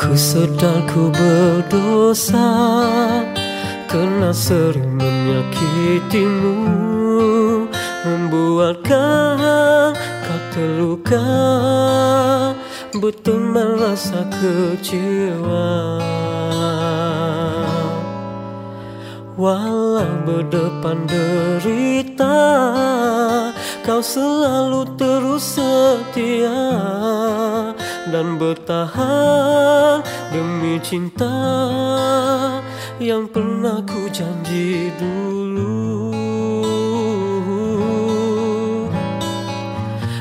Ku sedang ku berdosa Karena sering menyakitimu Membuatkan kau terluka Betul merasa kecewa. Walau berdepan derita Kau selalu terus setia Dan bertahan demi cinta Yang pernah ku janji dulu.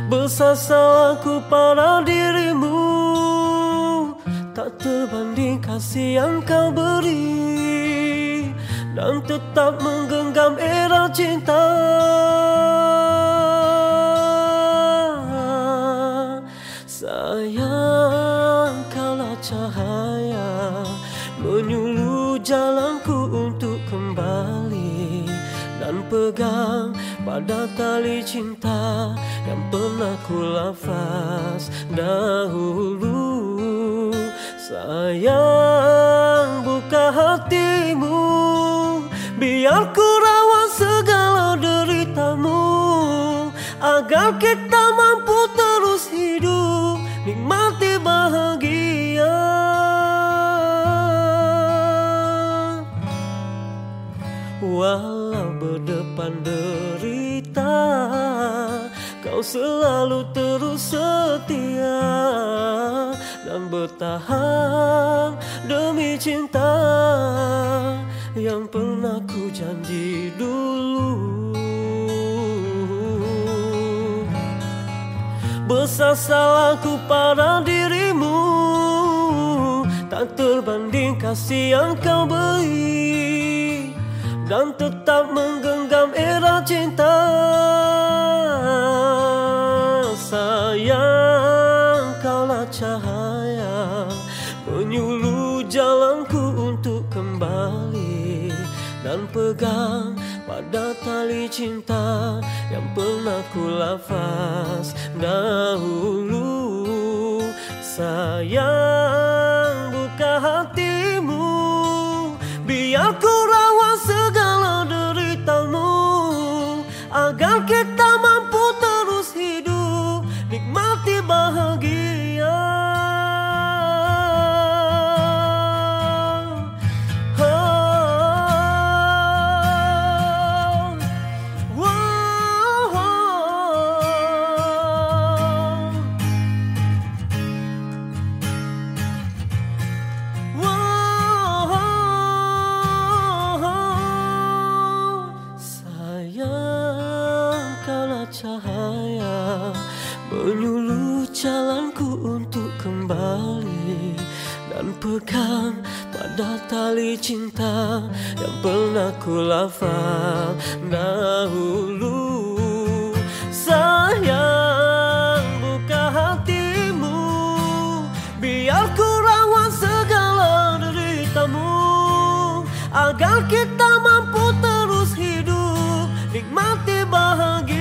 Bersasar aku pada dirimu Tak terbanding kasih yang kau beri dan tetap menggenggam era cinta jalanku untuk kembali Dan pegang pada tali cinta Yang pernah ku lafaz dahulu. Sayang buka hatimu Biar ku rawat segala deritamu Agar kita mampu terus hidup Nikmati bahagia Walau berdepan derita Kau selalu terus setia Dan bertahan demi cinta yang pernah ku janji dulu. Besar salahku pada dirimu Tak terbanding kasih yang kau beri Dan tetap menggenggam era cinta Sayang kaulah cahaya Menyuluh jalanku untuk kembali dan pegang pada tali cinta yang pernah ku lafaz dahulu sayang cahaya Menyuluh jalanku untuk kembali Dan pegang pada tali cinta Yang pernah ku lafal dahulu. Sayang buka hatimu Biar ku rawat segala deritamu Agar kita mampu terus hidup Nikmati bahagia.